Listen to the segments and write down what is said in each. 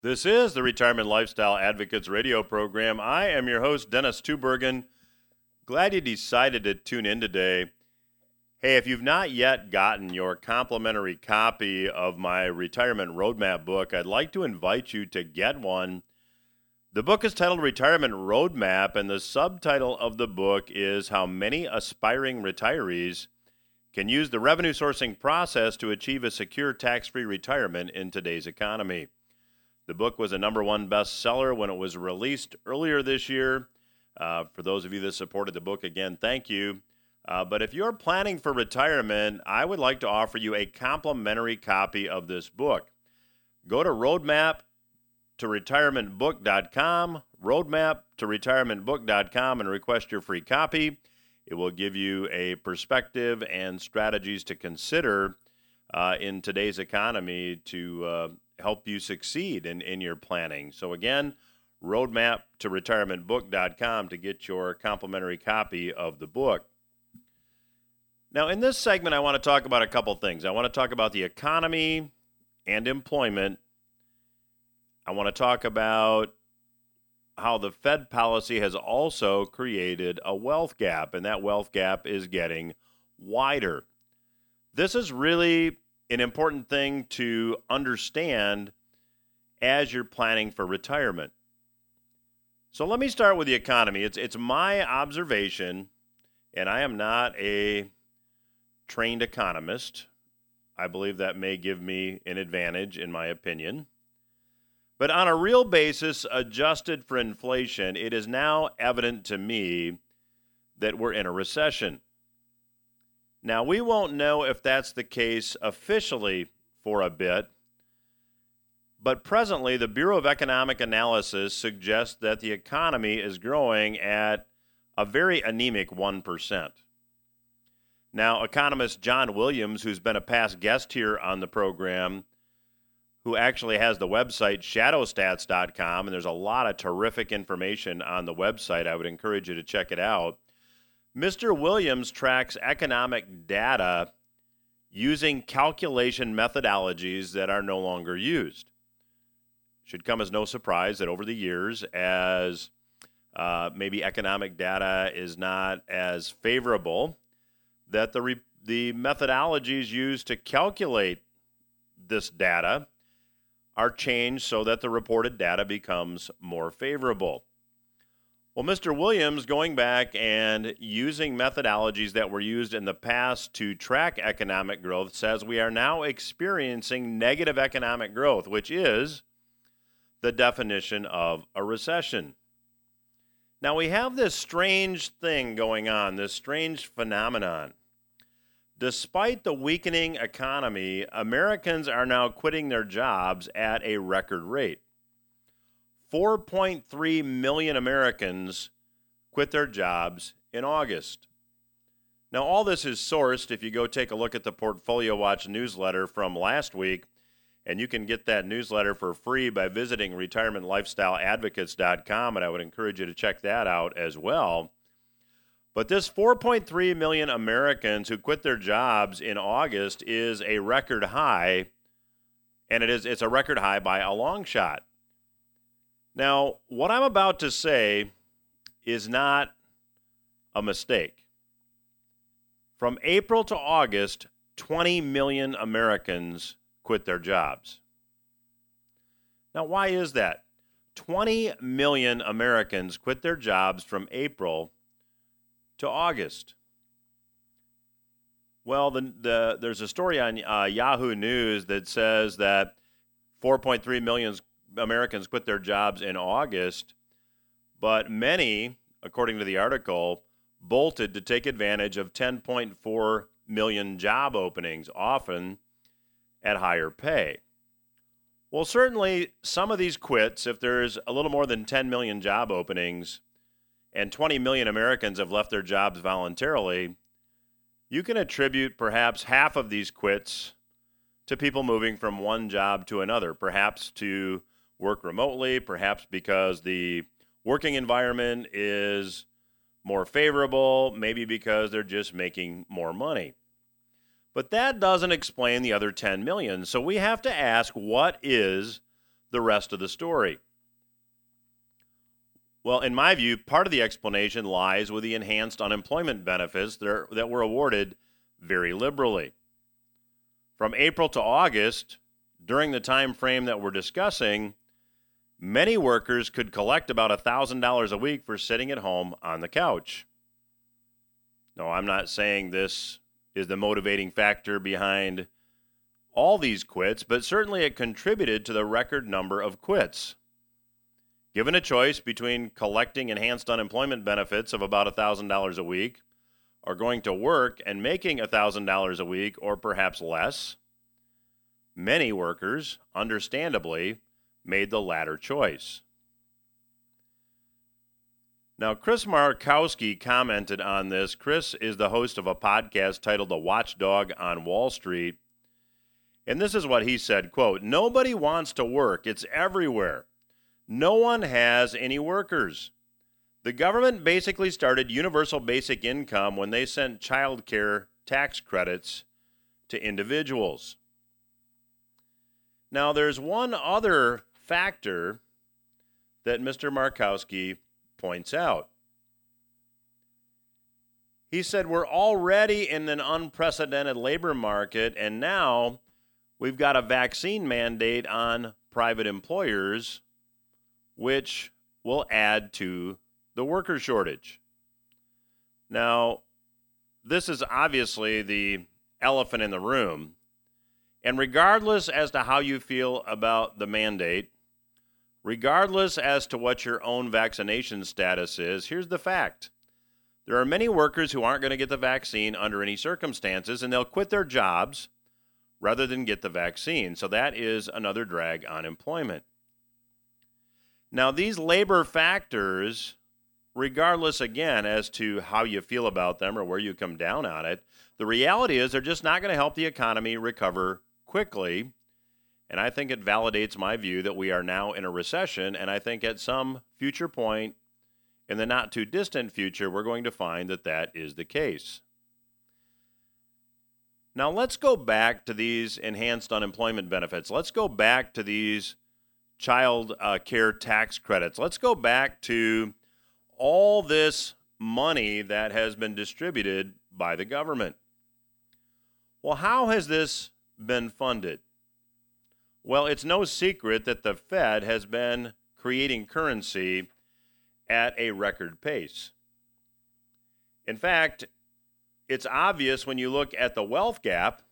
This is the Retirement Lifestyle Advocates radio program. I am your host, Dennis Tubbergen. Glad you decided to tune in today. Hey, if you've not yet gotten your complimentary copy of my retirement roadmap book, I'd like to invite you to get one. The book is titled Retirement Roadmap, and the subtitle of the book is How Many Aspiring Retirees Can Use the Revenue Sourcing Process to Achieve a Secure Tax Free Retirement in Today's Economy. The book was a number one bestseller when it was released earlier this year. Uh, for those of you that supported the book, again, thank you. Uh, but if you're planning for retirement, I would like to offer you a complimentary copy of this book. Go to roadmap to retirementbook.com, roadmap to retirementbook.com, and request your free copy. It will give you a perspective and strategies to consider uh, in today's economy to uh, help you succeed in, in your planning. So, again, roadmap to retirementbook.com to get your complimentary copy of the book. Now, in this segment, I want to talk about a couple things. I want to talk about the economy and employment. I want to talk about how the Fed policy has also created a wealth gap, and that wealth gap is getting wider. This is really an important thing to understand as you're planning for retirement. So let me start with the economy. It's it's my observation, and I am not a trained economist. I believe that may give me an advantage in my opinion. But on a real basis, adjusted for inflation, it is now evident to me that we're in a recession. Now, we won't know if that's the case officially for a bit, but presently the Bureau of Economic Analysis suggests that the economy is growing at a very anemic 1%. Now, economist John Williams, who's been a past guest here on the program, who actually has the website shadowstats.com, and there's a lot of terrific information on the website. I would encourage you to check it out. Mr. Williams tracks economic data using calculation methodologies that are no longer used. Should come as no surprise that over the years, as uh, maybe economic data is not as favorable, that the, re- the methodologies used to calculate this data are changed so that the reported data becomes more favorable. Well, Mr. Williams, going back and using methodologies that were used in the past to track economic growth, says we are now experiencing negative economic growth, which is the definition of a recession. Now, we have this strange thing going on, this strange phenomenon. Despite the weakening economy, Americans are now quitting their jobs at a record rate. 4.3 million Americans quit their jobs in August. Now, all this is sourced if you go take a look at the Portfolio Watch newsletter from last week, and you can get that newsletter for free by visiting retirementlifestyleadvocates.com, and I would encourage you to check that out as well. But this 4.3 million Americans who quit their jobs in August is a record high, and it is it's a record high by a long shot. Now, what I'm about to say is not a mistake. From April to August, 20 million Americans quit their jobs. Now, why is that? 20 million Americans quit their jobs from April to August. Well, the, the, there's a story on uh, Yahoo News that says that 4.3 million Americans quit their jobs in August, but many, according to the article, bolted to take advantage of 10.4 million job openings, often at higher pay. Well, certainly some of these quits, if there's a little more than 10 million job openings and 20 million Americans have left their jobs voluntarily, you can attribute perhaps half of these quits to people moving from one job to another, perhaps to work remotely, perhaps because the working environment is more favorable, maybe because they're just making more money. But that doesn't explain the other 10 million. So we have to ask what is the rest of the story? Well, in my view, part of the explanation lies with the enhanced unemployment benefits that, that were awarded very liberally. From April to August, during the time frame that we're discussing, many workers could collect about $1,000 a week for sitting at home on the couch. No, I'm not saying this is the motivating factor behind all these quits, but certainly it contributed to the record number of quits. Given a choice between collecting enhanced unemployment benefits of about $1,000 a week or going to work and making $1,000 a week or perhaps less, many workers, understandably, made the latter choice. Now, Chris Markowski commented on this. Chris is the host of a podcast titled The Watchdog on Wall Street. And this is what he said, quote, "Nobody wants to work. It's everywhere. No one has any workers. The government basically started universal basic income when they sent child care tax credits to individuals. Now, there's one other factor that Mr. Markowski points out. He said, We're already in an unprecedented labor market, and now we've got a vaccine mandate on private employers which will add to the worker shortage. Now, this is obviously the elephant in the room. And regardless as to how you feel about the mandate, regardless as to what your own vaccination status is, here's the fact. There are many workers who aren't going to get the vaccine under any circumstances, and they'll quit their jobs rather than get the vaccine. So that is another drag on employment. Now, these labor factors, regardless again as to how you feel about them or where you come down on it, the reality is they're just not going to help the economy recover quickly. And I think it validates my view that we are now in a recession. And I think at some future point in the not too distant future, we're going to find that that is the case. Now, let's go back to these enhanced unemployment benefits. Let's go back to these child uh, care tax credits. Let's go back to all this money that has been distributed by the government. Well, how has this been funded? Well, it's no secret that the Fed has been creating currency at a record pace. In fact, it's obvious when you look at the wealth gap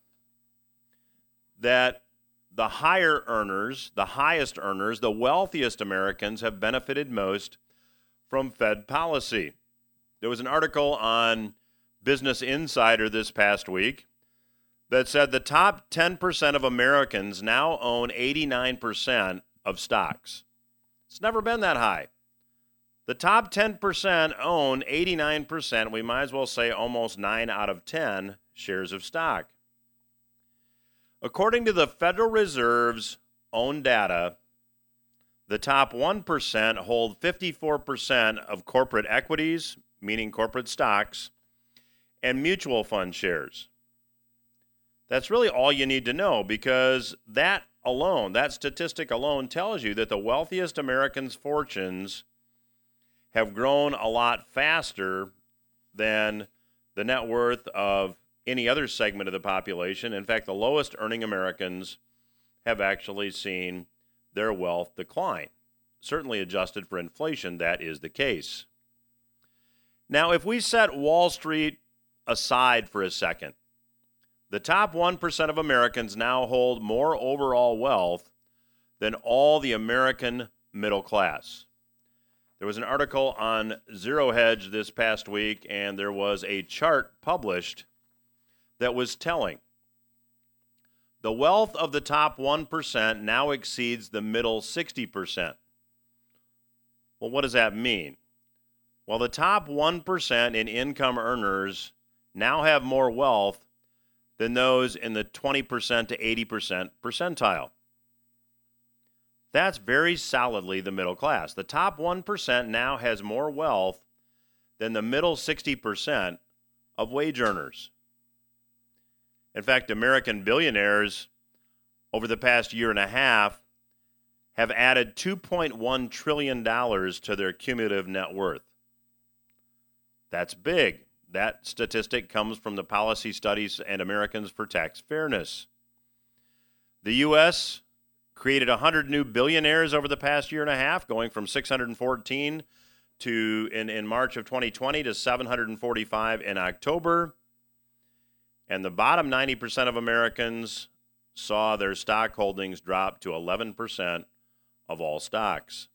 that the higher earners, the highest earners, the wealthiest Americans have benefited most from Fed policy. There was an article on Business Insider this past week that said the top 10% of Americans now own 89% of stocks. It's never been that high. The top 10% own 89%, we might as well say almost 9 out of 10 shares of stock. According to the Federal Reserve's own data, the top 1% hold 54% of corporate equities, meaning corporate stocks, and mutual fund shares. That's really all you need to know because that alone, that statistic alone, tells you that the wealthiest Americans' fortunes have grown a lot faster than the net worth of any other segment of the population. In fact, the lowest earning Americans have actually seen their wealth decline. Certainly adjusted for inflation, that is the case. Now, if we set Wall Street aside for a second, the top 1% of Americans now hold more overall wealth than all the American middle class. There was an article on Zero Hedge this past week, and there was a chart published that was telling. The wealth of the top 1% now exceeds the middle 60%. Well, what does that mean? Well, the top 1% in income earners now have more wealth than those in the 20% to 80% percentile. That's very solidly the middle class. The top 1% now has more wealth than the middle 60% of wage earners. In fact, American billionaires over the past year and a half have added $2.1 trillion to their cumulative net worth. That's big. That statistic comes from the Policy Studies and Americans for Tax Fairness. The U.S. created 100 new billionaires over the past year and a half, going from 614 to in, in March of 2020 to 745 in October. And the bottom 90% of Americans saw their stock holdings drop to 11% of all stocks.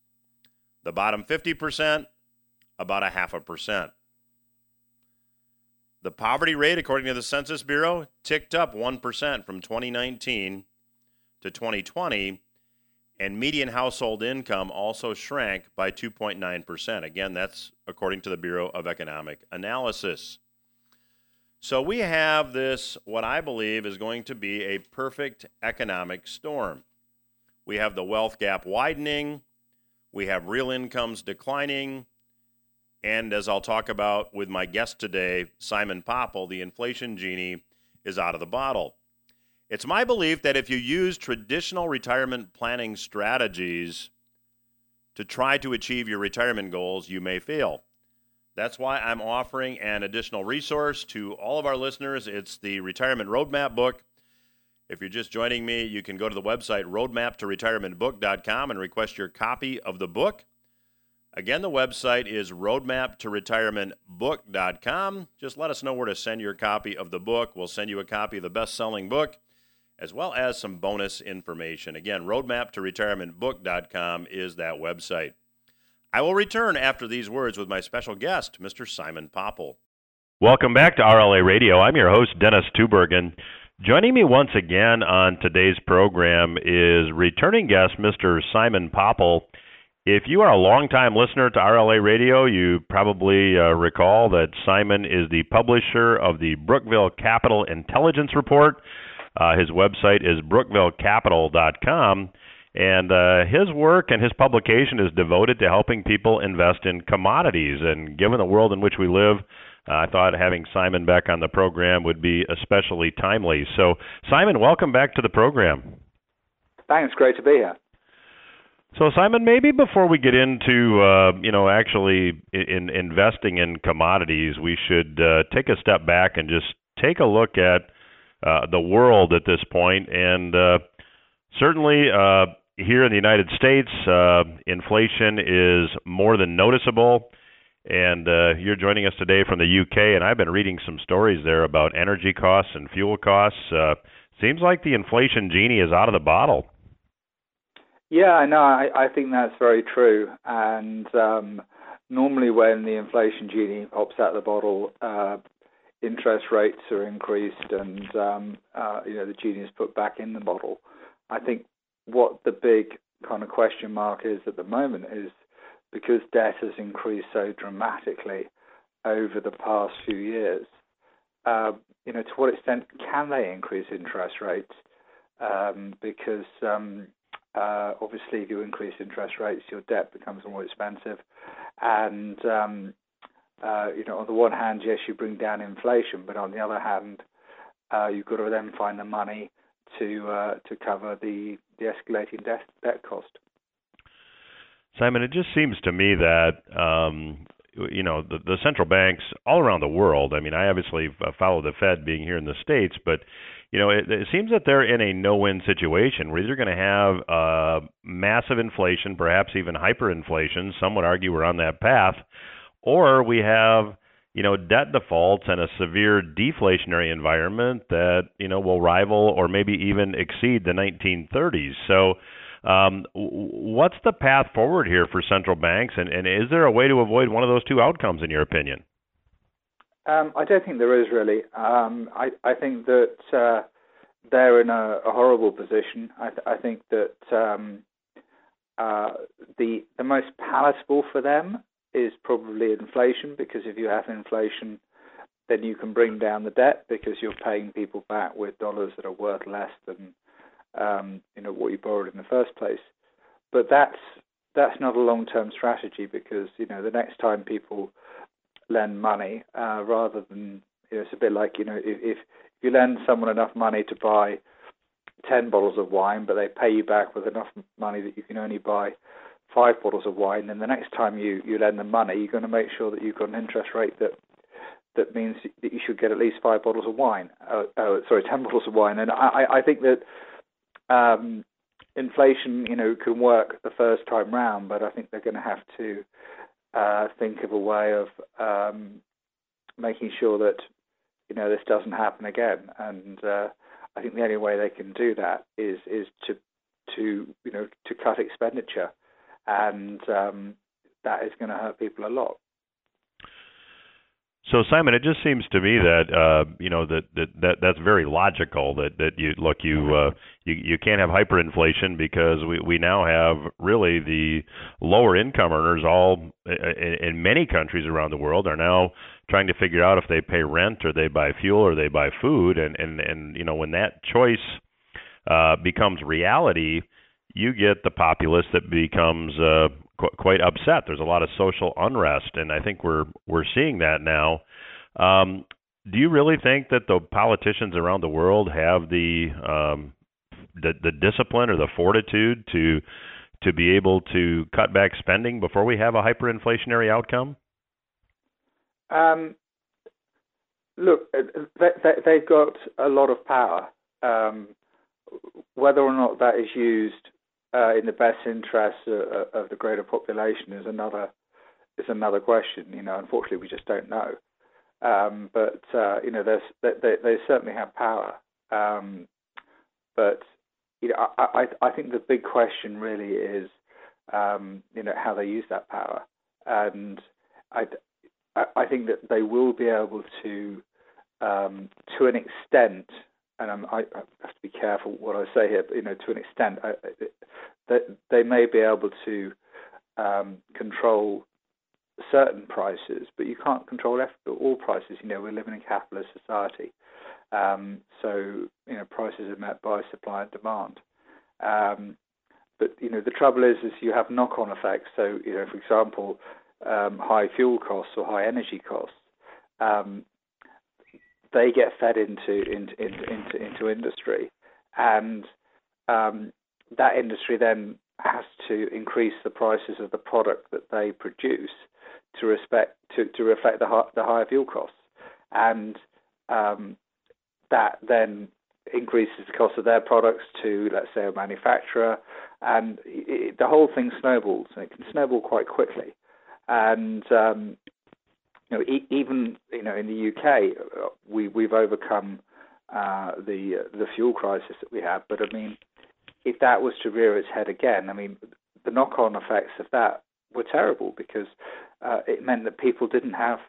The bottom 50%, about a half a percent. The poverty rate, according to the Census Bureau, ticked up 1% from 2019 to 2020, and median household income also shrank by 2.9%. Again, that's according to the Bureau of Economic Analysis. So we have this, what I believe is going to be a perfect economic storm. We have the wealth gap widening, we have real incomes declining, and as I'll talk about with my guest today, Simon Popple, the inflation genie is out of the bottle. It's my belief that if you use traditional retirement planning strategies to try to achieve your retirement goals, you may fail. That's why I'm offering an additional resource to all of our listeners. It's the Retirement Roadmap book. If you're just joining me, you can go to the website roadmaptoretirementbook.com and request your copy of the book. Again, the website is roadmaptoretirementbook.com. Just let us know where to send your copy of the book. We'll send you a copy of the best selling book as well as some bonus information. Again, roadmaptoretirementbook.com is that website. I will return after these words with my special guest, Mr. Simon Popple. Welcome back to RLA Radio. I'm your host, Dennis Tubbergen. Joining me once again on today's program is returning guest, Mr. Simon Popple. If you are a longtime listener to RLA Radio, you probably uh, recall that Simon is the publisher of the Brookville Capital Intelligence Report. Uh, his website is brookvillecapital.com. And uh, his work and his publication is devoted to helping people invest in commodities. And given the world in which we live, uh, I thought having Simon back on the program would be especially timely. So, Simon, welcome back to the program. Thanks. Great to be here. So, Simon, maybe before we get into uh, you know actually in, in investing in commodities, we should uh, take a step back and just take a look at uh, the world at this point. and uh, certainly uh, here in the United States, uh, inflation is more than noticeable. And uh, you're joining us today from the UK, and I've been reading some stories there about energy costs and fuel costs. Uh, seems like the inflation genie is out of the bottle. Yeah, I know. I, I think that's very true. And um, normally, when the inflation genie pops out of the bottle, uh, interest rates are increased and um, uh, you know the genie is put back in the bottle. I think what the big kind of question mark is at the moment is because debt has increased so dramatically over the past few years. Uh, you know, to what extent can they increase interest rates? Um, because um, uh, obviously, if you increase interest rates, your debt becomes more expensive, and um, uh, you know, on the one hand, yes, you bring down inflation, but on the other hand, uh, you've got to then find the money to uh, to cover the the escalating debt, debt cost. Simon, it just seems to me that um, you know the, the central banks all around the world. I mean, I obviously follow the Fed being here in the states, but you know it, it seems that they're in a no-win situation. We're either going to have uh, massive inflation, perhaps even hyperinflation. Some would argue we're on that path or we have you know debt defaults and a severe deflationary environment that you know will rival or maybe even exceed the 1930s. So. Um, what's the path forward here for central banks, and, and is there a way to avoid one of those two outcomes, in your opinion? Um, I don't think there is really. Um, I, I, think that uh, they're in a, a, horrible position. I, th- I think that um, uh, the the most palatable for them is probably inflation because if you have inflation, then you can bring down the debt because you're paying people back with dollars that are worth less than um, you know what you borrowed in the first place. But that's that's not a long-term strategy because you know the next time people lend money, uh, rather than you know, it's a bit like you know if, if you lend someone enough money to buy ten bottles of wine, but they pay you back with enough money that you can only buy five bottles of wine. then the next time you you lend them money, you're going to make sure that you've got an interest rate that that means that you should get at least five bottles of wine. Uh, uh, sorry, ten bottles of wine. And I, I think that um, inflation, you know, can work the first time round, but I think they're going to have to uh, think of a way of um, making sure that you know this doesn't happen again. And uh, I think the only way they can do that is is to to you know to cut expenditure, and um, that is going to hurt people a lot. So Simon, it just seems to me that uh, you know that, that that that's very logical. That that you look you uh, you you can't have hyperinflation because we we now have really the lower income earners all in, in many countries around the world are now trying to figure out if they pay rent or they buy fuel or they buy food and and and you know when that choice uh, becomes reality, you get the populace that becomes uh, qu- quite upset. There's a lot of social unrest, and I think we're we're seeing that now. Um, do you really think that the politicians around the world have the um, the, the discipline or the fortitude to to be able to cut back spending before we have a hyperinflationary outcome? Um, look, uh, they, they, have got a lot of power. Um, whether or not that is used uh, in the best interest of, of the greater population is another is another question. You know, unfortunately, we just don't know. Um, but uh, you know, they, they certainly have power. Um, but you know, I, I, I think the big question really is, um, you know, how they use that power, and I, I think that they will be able to, um, to an extent, and I'm, i have to be careful what I say here. But, you know, to an extent, I, that they may be able to um, control certain prices, but you can't control all prices. You know, we're living in a capitalist society, um, so you know prices are met by supply and demand. Um, but you know the trouble is, is you have knock-on effects. So you know, for example, um, high fuel costs or high energy costs, um, they get fed into into into, into industry, and um, that industry then has to increase the prices of the product that they produce to respect to, to reflect the the higher fuel costs, and um, that then increases the cost of their products to let's say a manufacturer, and it, the whole thing snowballs. And it can snowball quite quickly, and um, you know e- even you know in the UK uh, we we've overcome uh, the uh, the fuel crisis that we have, but I mean if that was to rear its head again, I mean, the knock-on effects of that were terrible because uh, it meant that people didn't have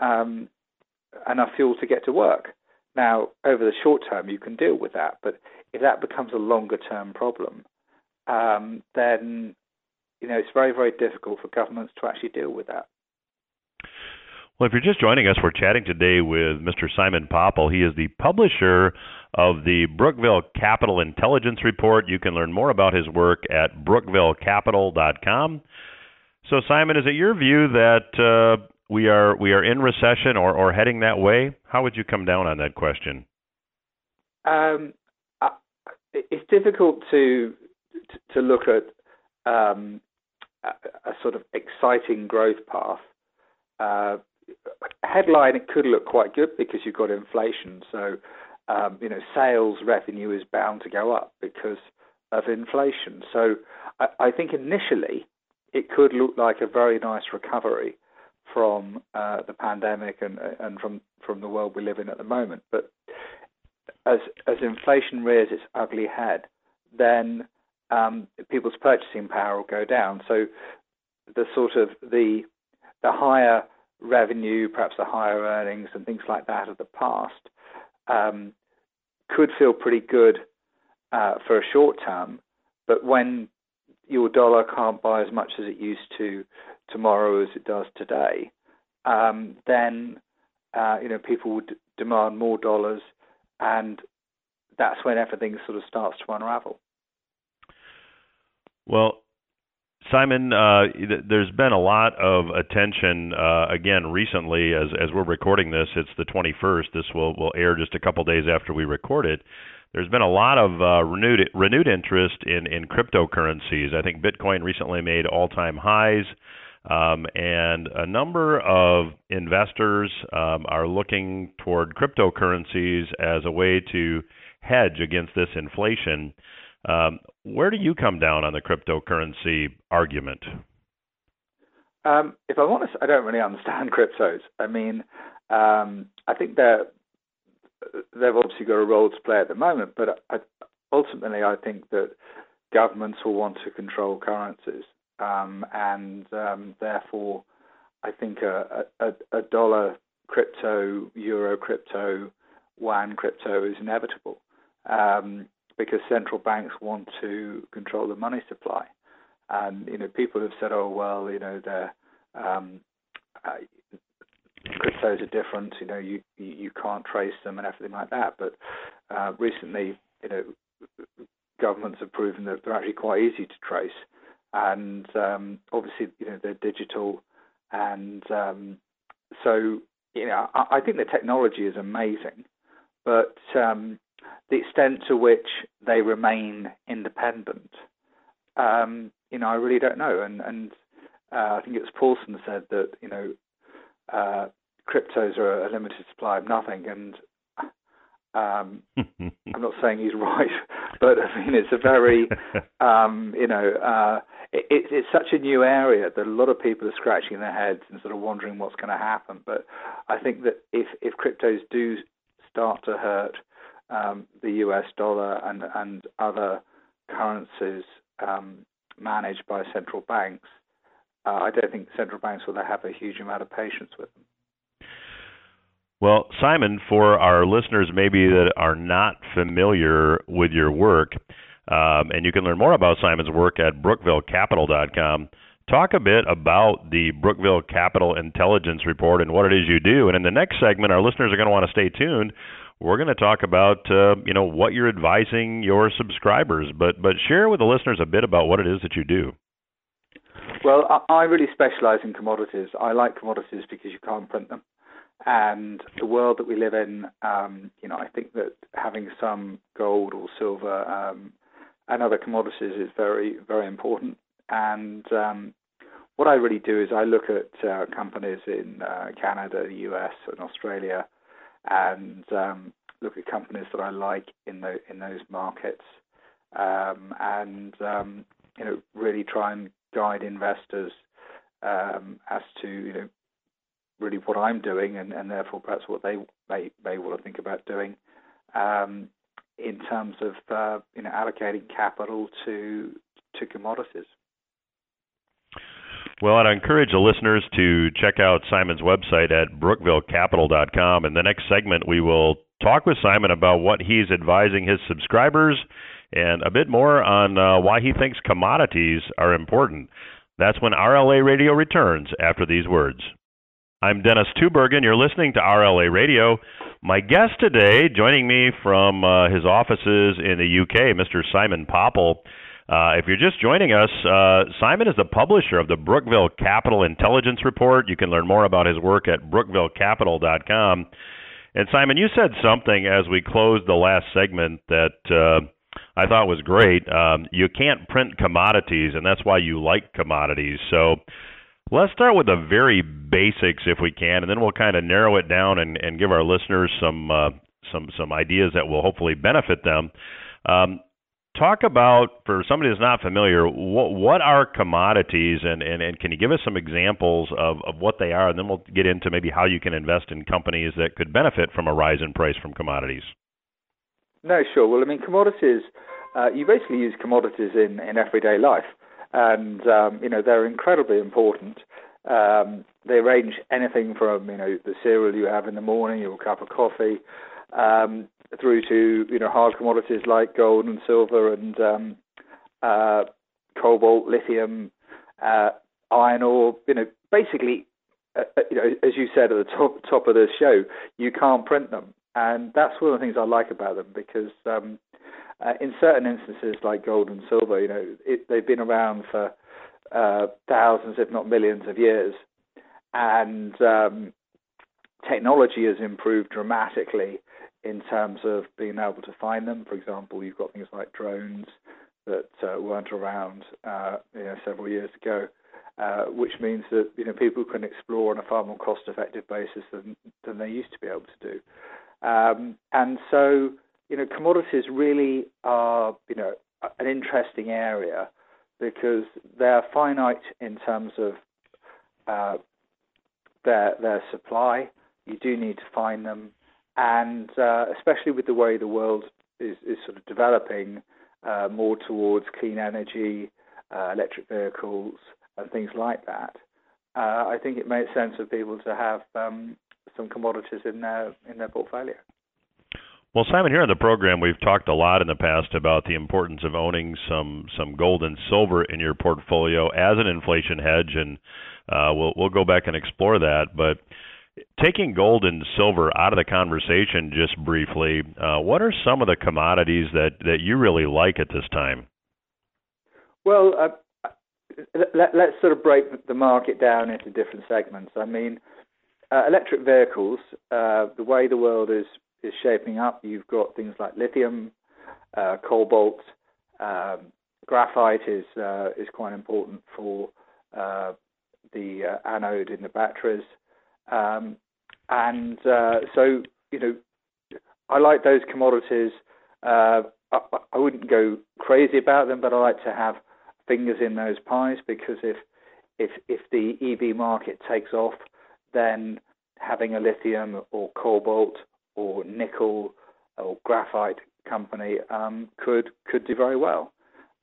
um, enough fuel to get to work. Now, over the short term, you can deal with that, but if that becomes a longer-term problem, um, then you know it's very, very difficult for governments to actually deal with that. Well, if you're just joining us, we're chatting today with Mr. Simon Popple. He is the publisher of the Brookville Capital Intelligence Report. You can learn more about his work at brookvillecapital.com. So, Simon, is it your view that uh, we are we are in recession or, or heading that way? How would you come down on that question? Um, it's difficult to to look at um, a, a, sort of exciting growth path. Uh, headline, it could look quite good because you've got inflation. So, um, you know, sales revenue is bound to go up because of inflation. So, I, I think initially it could look like a very nice recovery from uh, the pandemic and and from from the world we live in at the moment. But as as inflation rears its ugly head, then um, people's purchasing power will go down. So the sort of the the higher revenue, perhaps the higher earnings and things like that of the past, um, could feel pretty good uh, for a short term. But when your dollar can't buy as much as it used to tomorrow as it does today, um, then uh, you know people would demand more dollars, and that's when everything sort of starts to unravel. Well, Simon, uh, there's been a lot of attention uh, again recently. As as we're recording this, it's the 21st. This will will air just a couple days after we record it. there's been a lot of uh, renewed renewed interest in in cryptocurrencies. I think Bitcoin recently made all-time highs. Um, and a number of investors um, are looking toward cryptocurrencies as a way to hedge against this inflation. Um, where do you come down on the cryptocurrency argument? Um, if I'm honest, I don't really understand cryptos. I mean, um, I think they're they've obviously got a role to play at the moment, but I, ultimately, I think that governments will want to control currencies, um, and um, therefore, I think a, a, a, dollar crypto, euro crypto, yuan crypto is inevitable um, because central banks want to control the money supply. And you know, people have said, "Oh well, you know, they're um, uh, cryptos are different. You know, you you can't trace them and everything like that. But uh, recently, you know, governments have proven that they're actually quite easy to trace, and um, obviously, you know, they're digital, and um, so you know, I, I, think the technology is amazing, but um, the extent to which they remain independent, um, you know, I really don't know. And and uh, I think it was Paulson said that you know uh, cryptos are a limited supply of nothing, and um, I'm not saying he's right, but I mean it's a very, um, you know, uh, it, it's such a new area that a lot of people are scratching their heads and sort of wondering what's going to happen. But I think that if if cryptos do start to hurt um, the U.S. dollar and and other currencies um, managed by central banks, uh, I don't think central banks will have a huge amount of patience with them. Well, Simon, for our listeners maybe that are not familiar with your work, um, and you can learn more about Simon's work at brookvillecapital.com. Talk a bit about the Brookville Capital Intelligence Report and what it is you do. And in the next segment, our listeners are going to want to stay tuned. We're going to talk about uh, you know what you're advising your subscribers, but but share with the listeners a bit about what it is that you do. Well, I really specialize in commodities. I like commodities because you can't print them. And the world that we live in, um, you know, I think that having some gold or silver um, and other commodities is very, very important. And um, what I really do is I look at uh, companies in uh, Canada, the US, and Australia, and um, look at companies that I like in the in those markets, um, and um, you know, really try and guide investors um, as to you know really what I'm doing, and, and therefore perhaps what they may may want to think about doing um, in terms of uh, you know allocating capital to to commodities. Well, I'd encourage the listeners to check out Simon's website at brookvillecapital.com. In the next segment, we will talk with Simon about what he's advising his subscribers and a bit more on uh, why he thinks commodities are important. That's when RLA Radio returns after these words. I'm Dennis Tubbergen. You're listening to RLA Radio. My guest today, joining me from uh, his offices in the UK, Mr. Simon Popple. Uh, if you're just joining us, uh, Simon is the publisher of the Brookville Capital Intelligence Report. You can learn more about his work at brookvillecapital.com. And Simon, you said something as we closed the last segment that uh, I thought was great. Um, you can't print commodities, and that's why you like commodities. So Let's start with the very basics, if we can, and then we'll kind of narrow it down and, and give our listeners some uh, some some ideas that will hopefully benefit them. Um, talk about for somebody that's not familiar, what what are commodities, and, and, and can you give us some examples of, of what they are, and then we'll get into maybe how you can invest in companies that could benefit from a rise in price from commodities. No, sure. Well, I mean, commodities. Uh, you basically use commodities in, in everyday life and um, you know they're incredibly important. Um, they range anything from you know the cereal you have in the morning, your cup of coffee, um, through to you know hard commodities like gold and silver and um, uh, cobalt, lithium, uh, iron ore. You know, basically, uh, uh, you know, as you said at the top top of the show, you can't print them, and that's one of the things I like about them because um, uh, in certain instances, like gold and silver, you know, it, they've been around for uh, thousands, if not millions, of years, and um, technology has improved dramatically in terms of being able to find them. For example, you've got things like drones that uh, weren't around uh, you know, several years ago, uh, which means that you know people can explore on a far more cost-effective basis than than they used to be able to do. Um, and so, you know, commodities really are you know an interesting area because they're finite in terms of uh, their their supply. You do need to find them, and uh, especially with the way the world is, is sort of developing uh, more towards clean energy, uh, electric vehicles, and things like that. Uh, I think it makes sense for people to have um, some commodities in their in their portfolio. Well, Simon, here on the program, we've talked a lot in the past about the importance of owning some some gold and silver in your portfolio as an inflation hedge, and uh, we'll we'll go back and explore that. But taking gold and silver out of the conversation just briefly, uh, what are some of the commodities that you really like at this time? Well, uh, let, us sort of break the market down into different segments. I mean, uh, electric vehicles, uh, the way the world is is shaping up. You've got things like lithium, uh, cobalt, um, graphite is uh, is quite important for uh, the uh, anode in the batteries, um, and uh, so you know I like those commodities. Uh, I, I wouldn't go crazy about them, but I like to have fingers in those pies because if if if the EV market takes off, then having a lithium or cobalt or nickel or graphite company um, could could do very well.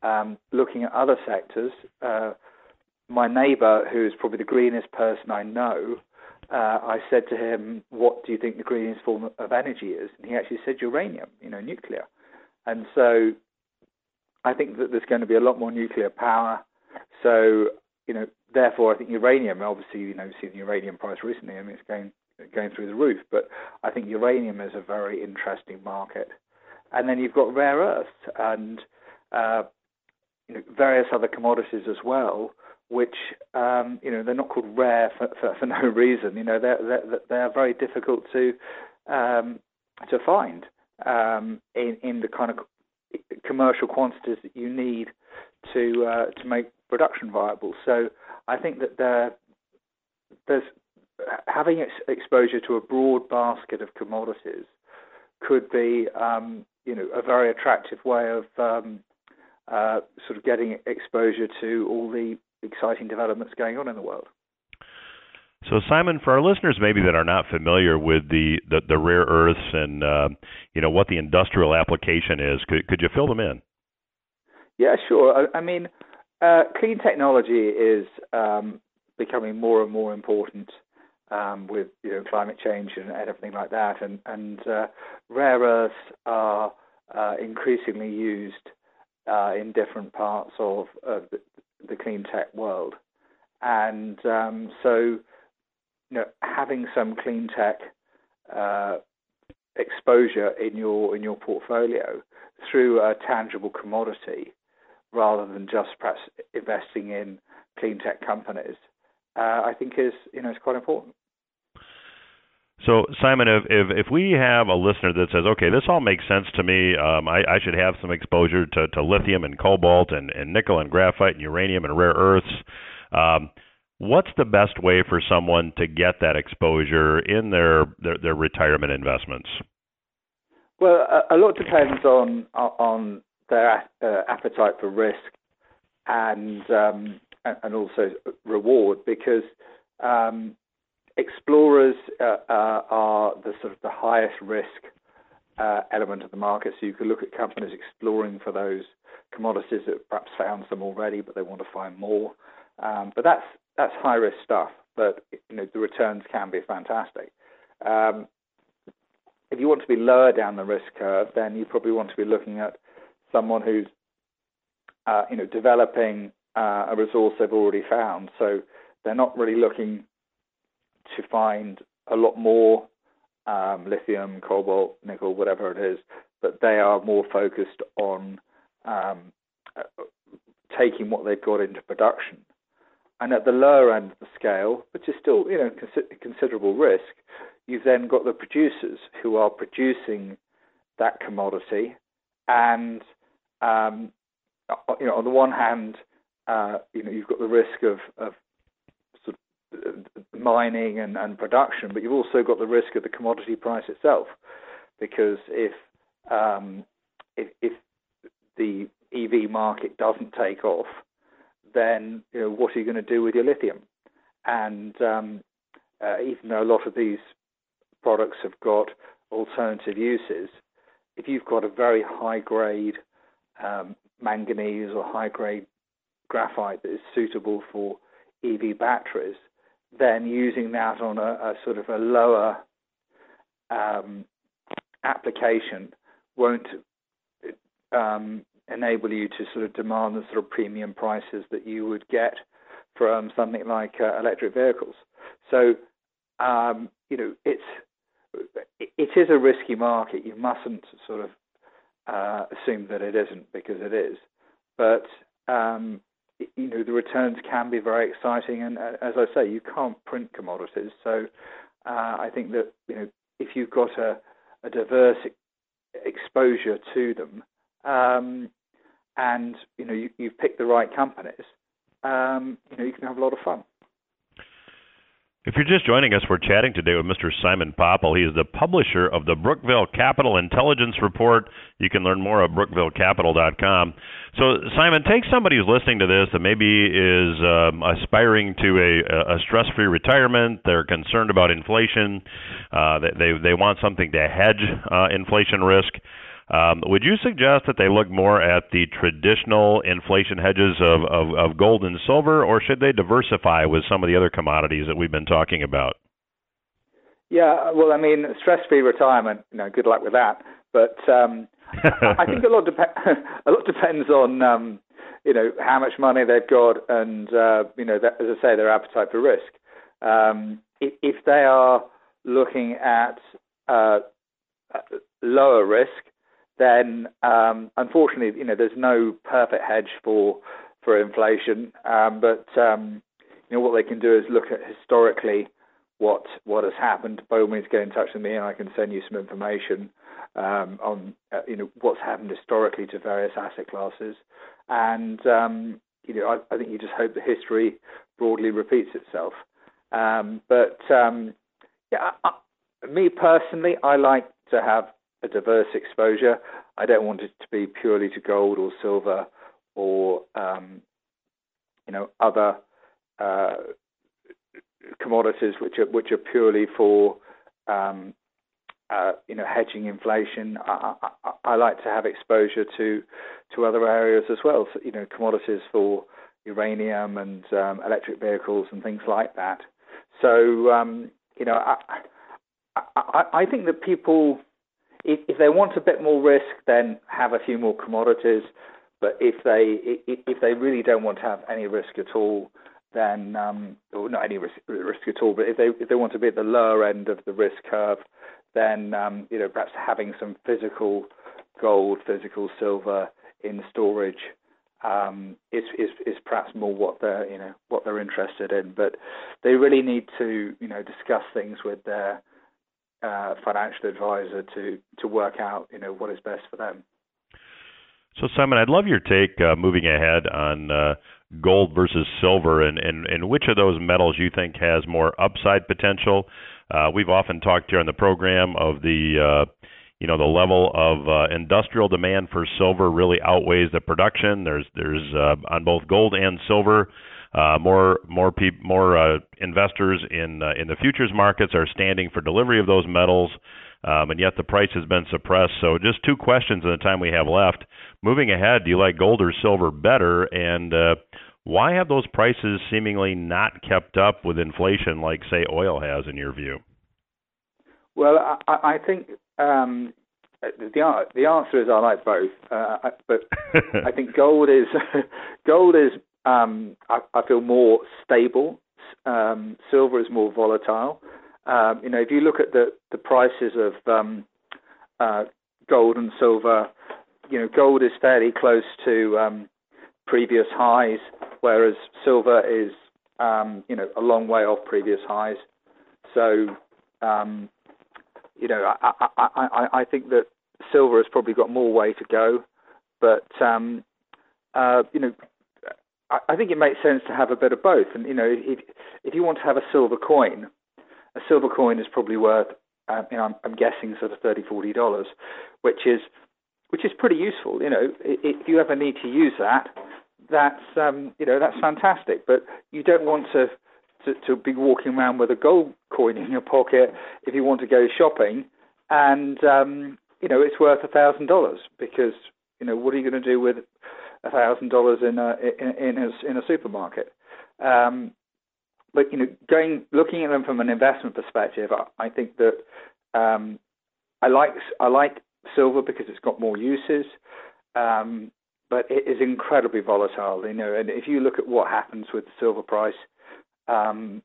Um, looking at other sectors, uh, my neighbour, who is probably the greenest person I know, uh, I said to him, "What do you think the greenest form of energy is?" And he actually said uranium, you know, nuclear. And so, I think that there's going to be a lot more nuclear power. So, you know, therefore, I think uranium. Obviously, you know, we've seen the uranium price recently. I mean, it's going going through the roof. But I think uranium is a very interesting market. And then you've got rare earths and uh, you know, various other commodities as well, which um, you know they're not called rare for, for, for no reason. You know they're they're, they're very difficult to um, to find um, in in the kind of commercial quantities that you need to uh, to make production viable. So I think that there there's having ex- exposure to a broad basket of commodities could be, um, you know, a very attractive way of um, uh, sort of getting exposure to all the exciting developments going on in the world. So, Simon, for our listeners maybe that are not familiar with the, the, the rare earths and uh, you know what the industrial application is, could could you fill them in? Yeah, sure. I, I mean, uh, clean technology is um, becoming more and more important um, with you know climate change and, and everything like that, and and uh, rare earths are uh, increasingly used uh, in different parts of, of the, the, clean tech world, and um, so you know having some clean tech uh, exposure in your in your portfolio through a tangible commodity rather than just perhaps investing in clean tech companies uh, I think is you know is quite important. So Simon, if, if if we have a listener that says, okay, this all makes sense to me, um, I, I should have some exposure to, to lithium and cobalt and, and nickel and graphite and uranium and rare earths. Um, what's the best way for someone to get that exposure in their their, their retirement investments? Well, a, a lot depends on on their uh, appetite for risk and um, and also reward because um, explorers uh, uh, are the sort of the highest risk uh, element of the market. So you could look at companies exploring for those commodities that perhaps found some already, but they want to find more. Um, but that's that's high risk stuff. But you know the returns can be fantastic. Um, if you want to be lower down the risk curve, then you probably want to be looking at someone who's uh, you know developing uh, a resource they've already found. So they're not really looking to find a lot more um, lithium, cobalt, nickel, whatever it is, but they are more focused on um, uh, taking what they've got into production. And at the lower end of the scale, which is still you know considerable risk, you've then got the producers who are producing that commodity, and um, you know, on the one hand, uh, you know, you've got the risk of, of mining and, and production, but you've also got the risk of the commodity price itself, because if um, if, if the EV market doesn't take off, then you know what are you going to do with your lithium? And um, uh, even though a lot of these products have got alternative uses, if you've got a very high grade um, manganese or high grade graphite that is suitable for EV batteries, then using that on a, a sort of a lower um, application won't um, enable you to sort of demand the sort of premium prices that you would get from something like uh, electric vehicles. So, um, you know, it's it is a risky market. You mustn't sort of uh, assume that it isn't because it is. But um, you know, the returns can be very exciting, and uh, as I say, you can't print commodities. So, uh, I think that you know, if you've got a, a diverse exposure to them, um, and you know you, have picked the right companies, um, you know you can have a lot of fun. If you're just joining us, we're chatting today with Mr. Simon Popple. He is the publisher of the Brookville Capital Intelligence Report. You can learn more at brookvillecapital.com. So, Simon, take somebody who's listening to this that maybe is um, aspiring to a, a stress-free retirement. They're concerned about inflation. Uh, they they want something to hedge uh, inflation risk. Um, would you suggest that they look more at the traditional inflation hedges of, of, of gold and silver, or should they diversify with some of the other commodities that we've been talking about? Yeah, well, I mean, stress-free retirement. You know, good luck with that. But um, I think a lot dep- a lot depends on um, you know how much money they've got, and uh, you know, that, as I say, their appetite for risk. Um, if, if, they are looking at uh, lower risk, then um, unfortunately, you know, there's no perfect hedge for for inflation. Um, but um, you know, what they can do is look at historically what what has happened. By all means, get in touch with me, and I can send you some information um, on uh, you know what's happened historically to various asset classes. And um, you know, I, I, think you just hope the history broadly repeats itself. Um, but yeah, I, me personally, I like to have a diverse exposure. I don't want it to be purely to gold or silver or um, you know other uh, commodities which are which are purely for um, uh, you know hedging inflation. I, I, I, like to have exposure to to other areas as well. So, you know commodities for uranium and um, electric vehicles and things like that. So um, you know I, I, I think that people if, if they want a bit more risk, then have a few more commodities. But if they if they really don't want to have any risk at all, then um, or not any risk, risk at all. But if they if they want to be at the lower end of the risk curve, then um, you know perhaps having some physical gold, physical silver in storage um, is, is is perhaps more what they're you know what they're interested in. But they really need to you know discuss things with their uh, financial advisor to to work out you know what is best for them. So Simon, I'd love your take uh, moving ahead on uh, gold versus silver, and, and and which of those metals you think has more upside potential. Uh, we've often talked here on the program of the uh, you know the level of uh, industrial demand for silver really outweighs the production. There's there's uh, on both gold and silver uh, more more pe- more uh, investors in uh, in the futures markets are standing for delivery of those metals, um, and yet the price has been suppressed. So, just two questions in the time we have left. Moving ahead, do you like gold or silver better? And uh, why have those prices seemingly not kept up with inflation like, say, oil has, in your view? Well, I, I think um, the the answer is I like both, uh, but I think gold is gold is um, I, I, feel more stable. Um, silver is more volatile. Um, you know, if you look at the, the prices of um, uh, gold and silver, you know, gold is fairly close to um, previous highs, whereas silver is, um, you know, a long way off previous highs. So, you know, I, I, I, I think that silver has probably got more way to go, but um, uh, you know, I, think it makes sense to have a bit of both. And you know, if if you want to have a silver coin, a silver coin is probably worth, uh, you know, I'm, I'm guessing sort of thirty, forty dollars, which is which is pretty useful. You know, if you ever need to use that, that's um, you know that's fantastic. But you don't want to, to to be walking around with a gold coin in your pocket if you want to go shopping, and um, you know it's worth a thousand dollars because you know what are you going to do with thousand dollars in a in, a in a supermarket? Um, but you know, going looking at them from an investment perspective, I, I think that um, I like I like silver because it's got more uses, um, but it is incredibly volatile. You know, and if you look at what happens with the silver price, um,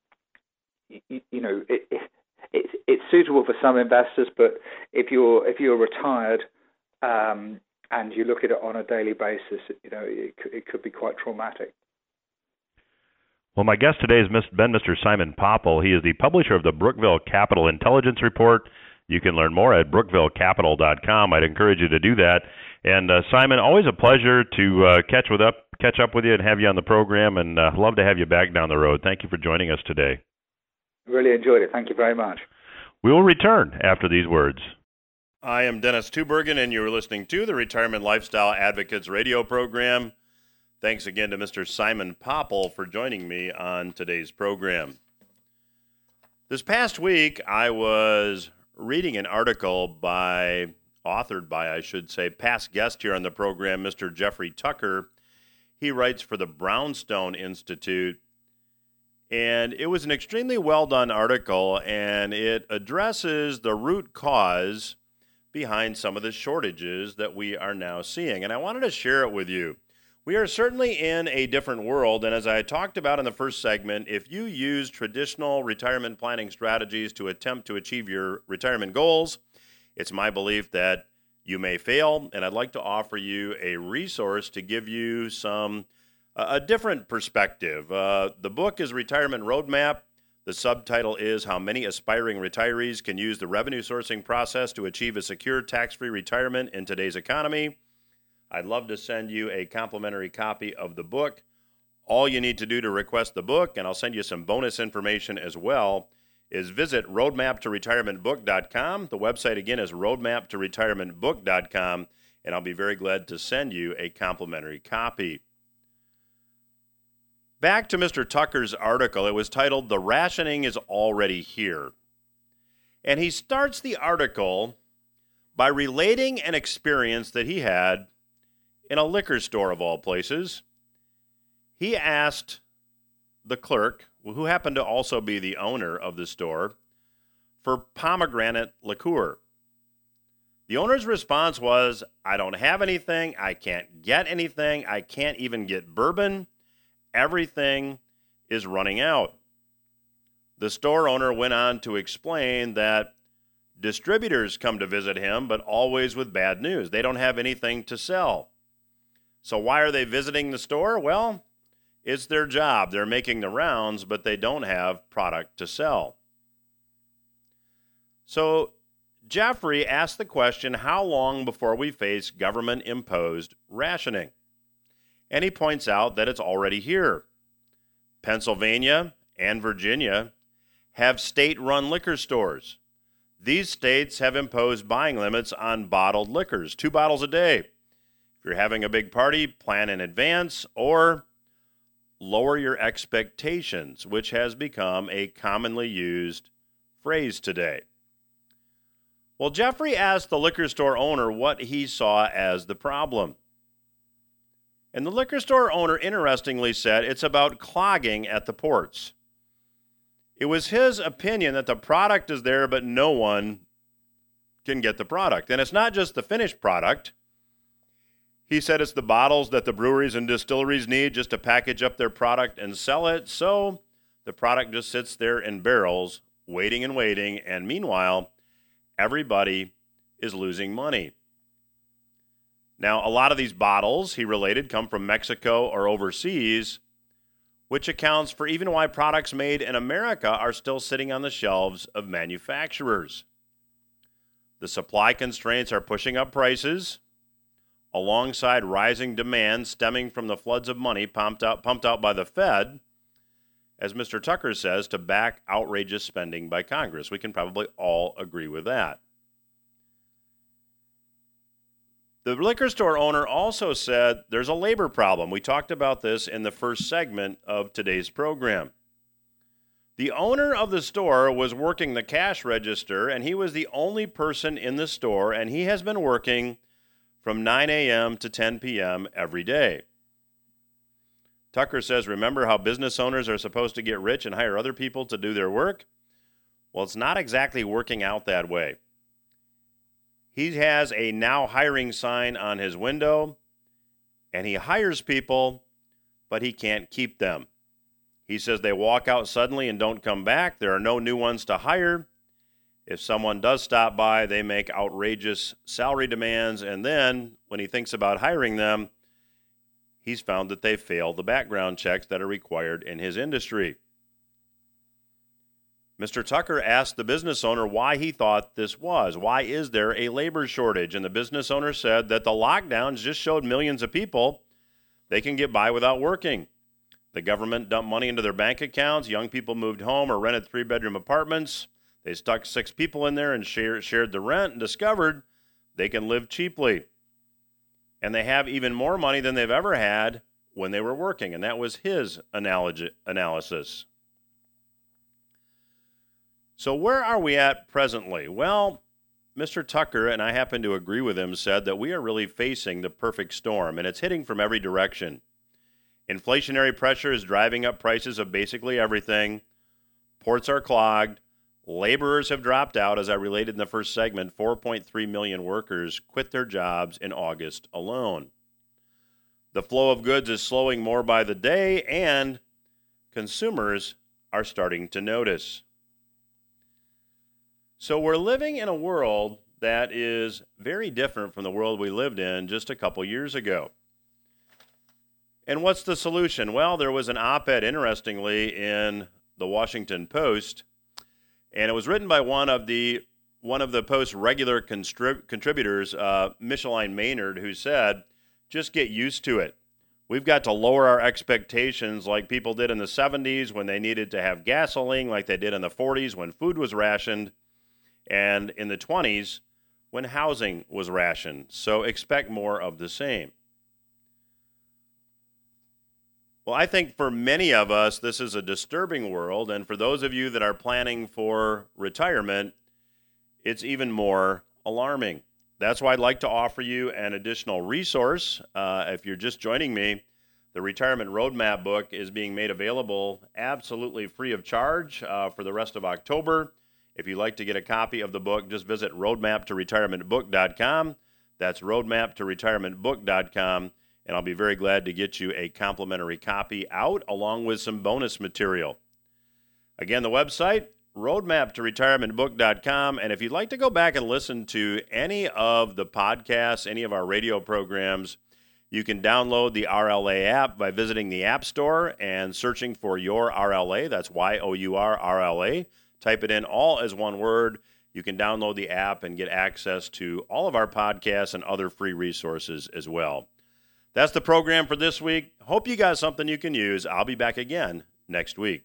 you, you, know, it, it, it's it's suitable for some investors, but if you're if you're retired um, and you look at it on a daily basis, you know, it, it could be quite traumatic. Well, my guest today has been Mr. Simon Popple. He is the publisher of the Brookville Capital Intelligence Report. You can learn more at brookvillecapital.com. I'd encourage you to do that. And uh, Simon, always a pleasure to uh, catch with up, catch up with you, and have you on the program. And uh, love to have you back down the road. Thank you for joining us today. Really enjoyed it. Thank you very much. We will return after these words. I am Dennis Tubbergen, and you are listening to the Retirement Lifestyle Advocates radio program. Thanks again to Mr. Simon Popple for joining me on today's program. This past week, I was reading an article by, authored by, I should say, past guest here on the program, Mr. Jeffrey Tucker. He writes for the Brownstone Institute. And it was an extremely well done article, and it addresses the root cause behind some of the shortages that we are now seeing. And I wanted to share it with you. We are certainly in a different world. And as I talked about in the first segment, if you use traditional retirement planning strategies to attempt to achieve your retirement goals, it's my belief that you may fail. And I'd like to offer you a resource to give you some a different perspective. Uh, the book is Retirement Roadmap. The subtitle is How Many Aspiring Retirees Can Use the Revenue Sourcing Process to Achieve a Secure Tax Free Retirement in Today's Economy. I'd love to send you a complimentary copy of the book. All you need to do to request the book, and I'll send you some bonus information as well, is visit roadmaptoretirementbook.com. The website again is roadmaptoretirementbook.com, and I'll be very glad to send you a complimentary copy. Back to Mr. Tucker's article, it was titled The Rationing is Already Here. And he starts the article by relating an experience that he had in a liquor store of all places. He asked the clerk, who happened to also be the owner of the store, for pomegranate liqueur. The owner's response was, I don't have anything. I can't get anything. I can't even get bourbon. Everything is running out. The store owner went on to explain that distributors come to visit him, but always with bad news. They don't have anything to sell. So, why are they visiting the store? Well, it's their job. They're making the rounds, but they don't have product to sell. So, Jeffrey asked the question how long before we face government imposed rationing? And he points out that it's already here. Pennsylvania and Virginia have state run liquor stores. These states have imposed buying limits on bottled liquors, two bottles a day. If you're having a big party, plan in advance or lower your expectations, which has become a commonly used phrase today. Well, Jeffrey asked the liquor store owner what he saw as the problem. And the liquor store owner interestingly said it's about clogging at the ports. It was his opinion that the product is there, but no one can get the product. And it's not just the finished product, he said it's the bottles that the breweries and distilleries need just to package up their product and sell it. So the product just sits there in barrels, waiting and waiting. And meanwhile, everybody is losing money. Now, a lot of these bottles, he related, come from Mexico or overseas, which accounts for even why products made in America are still sitting on the shelves of manufacturers. The supply constraints are pushing up prices alongside rising demand stemming from the floods of money pumped out, pumped out by the Fed, as Mr. Tucker says, to back outrageous spending by Congress. We can probably all agree with that. The liquor store owner also said there's a labor problem. We talked about this in the first segment of today's program. The owner of the store was working the cash register, and he was the only person in the store, and he has been working from 9 a.m. to 10 p.m. every day. Tucker says, Remember how business owners are supposed to get rich and hire other people to do their work? Well, it's not exactly working out that way. He has a now hiring sign on his window, and he hires people, but he can't keep them. He says they walk out suddenly and don't come back. There are no new ones to hire. If someone does stop by, they make outrageous salary demands, and then when he thinks about hiring them, he's found that they fail the background checks that are required in his industry. Mr. Tucker asked the business owner why he thought this was. Why is there a labor shortage? And the business owner said that the lockdowns just showed millions of people they can get by without working. The government dumped money into their bank accounts. Young people moved home or rented three bedroom apartments. They stuck six people in there and share, shared the rent and discovered they can live cheaply. And they have even more money than they've ever had when they were working. And that was his analogy, analysis. So, where are we at presently? Well, Mr. Tucker, and I happen to agree with him, said that we are really facing the perfect storm, and it's hitting from every direction. Inflationary pressure is driving up prices of basically everything. Ports are clogged. Laborers have dropped out, as I related in the first segment. 4.3 million workers quit their jobs in August alone. The flow of goods is slowing more by the day, and consumers are starting to notice. So we're living in a world that is very different from the world we lived in just a couple years ago. And what's the solution? Well, there was an op ed, interestingly, in the Washington Post, and it was written by one of the one of the Post's regular contrib- contributors, uh, Micheline Maynard, who said, just get used to it. We've got to lower our expectations like people did in the 70s when they needed to have gasoline, like they did in the 40s when food was rationed and in the 20s when housing was rationed. So expect more of the same. Well, I think for many of us, this is a disturbing world. And for those of you that are planning for retirement, it's even more alarming. That's why I'd like to offer you an additional resource. Uh, if you're just joining me, the Retirement Roadmap book is being made available absolutely free of charge uh, for the rest of October. If you'd like to get a copy of the book, just visit roadmaptoretirementbook.com. That's roadmaptoretirementbook.com, and I'll be very glad to get you a complimentary copy out along with some bonus material. Again, the website, roadmaptoretirementbook.com. And if you'd like to go back and listen to any of the podcasts, any of our radio programs, you can download the RLA app by visiting the App Store and searching for your RLA. That's Y O U R R L A. Type it in all as one word. You can download the app and get access to all of our podcasts and other free resources as well. That's the program for this week. Hope you got something you can use. I'll be back again next week.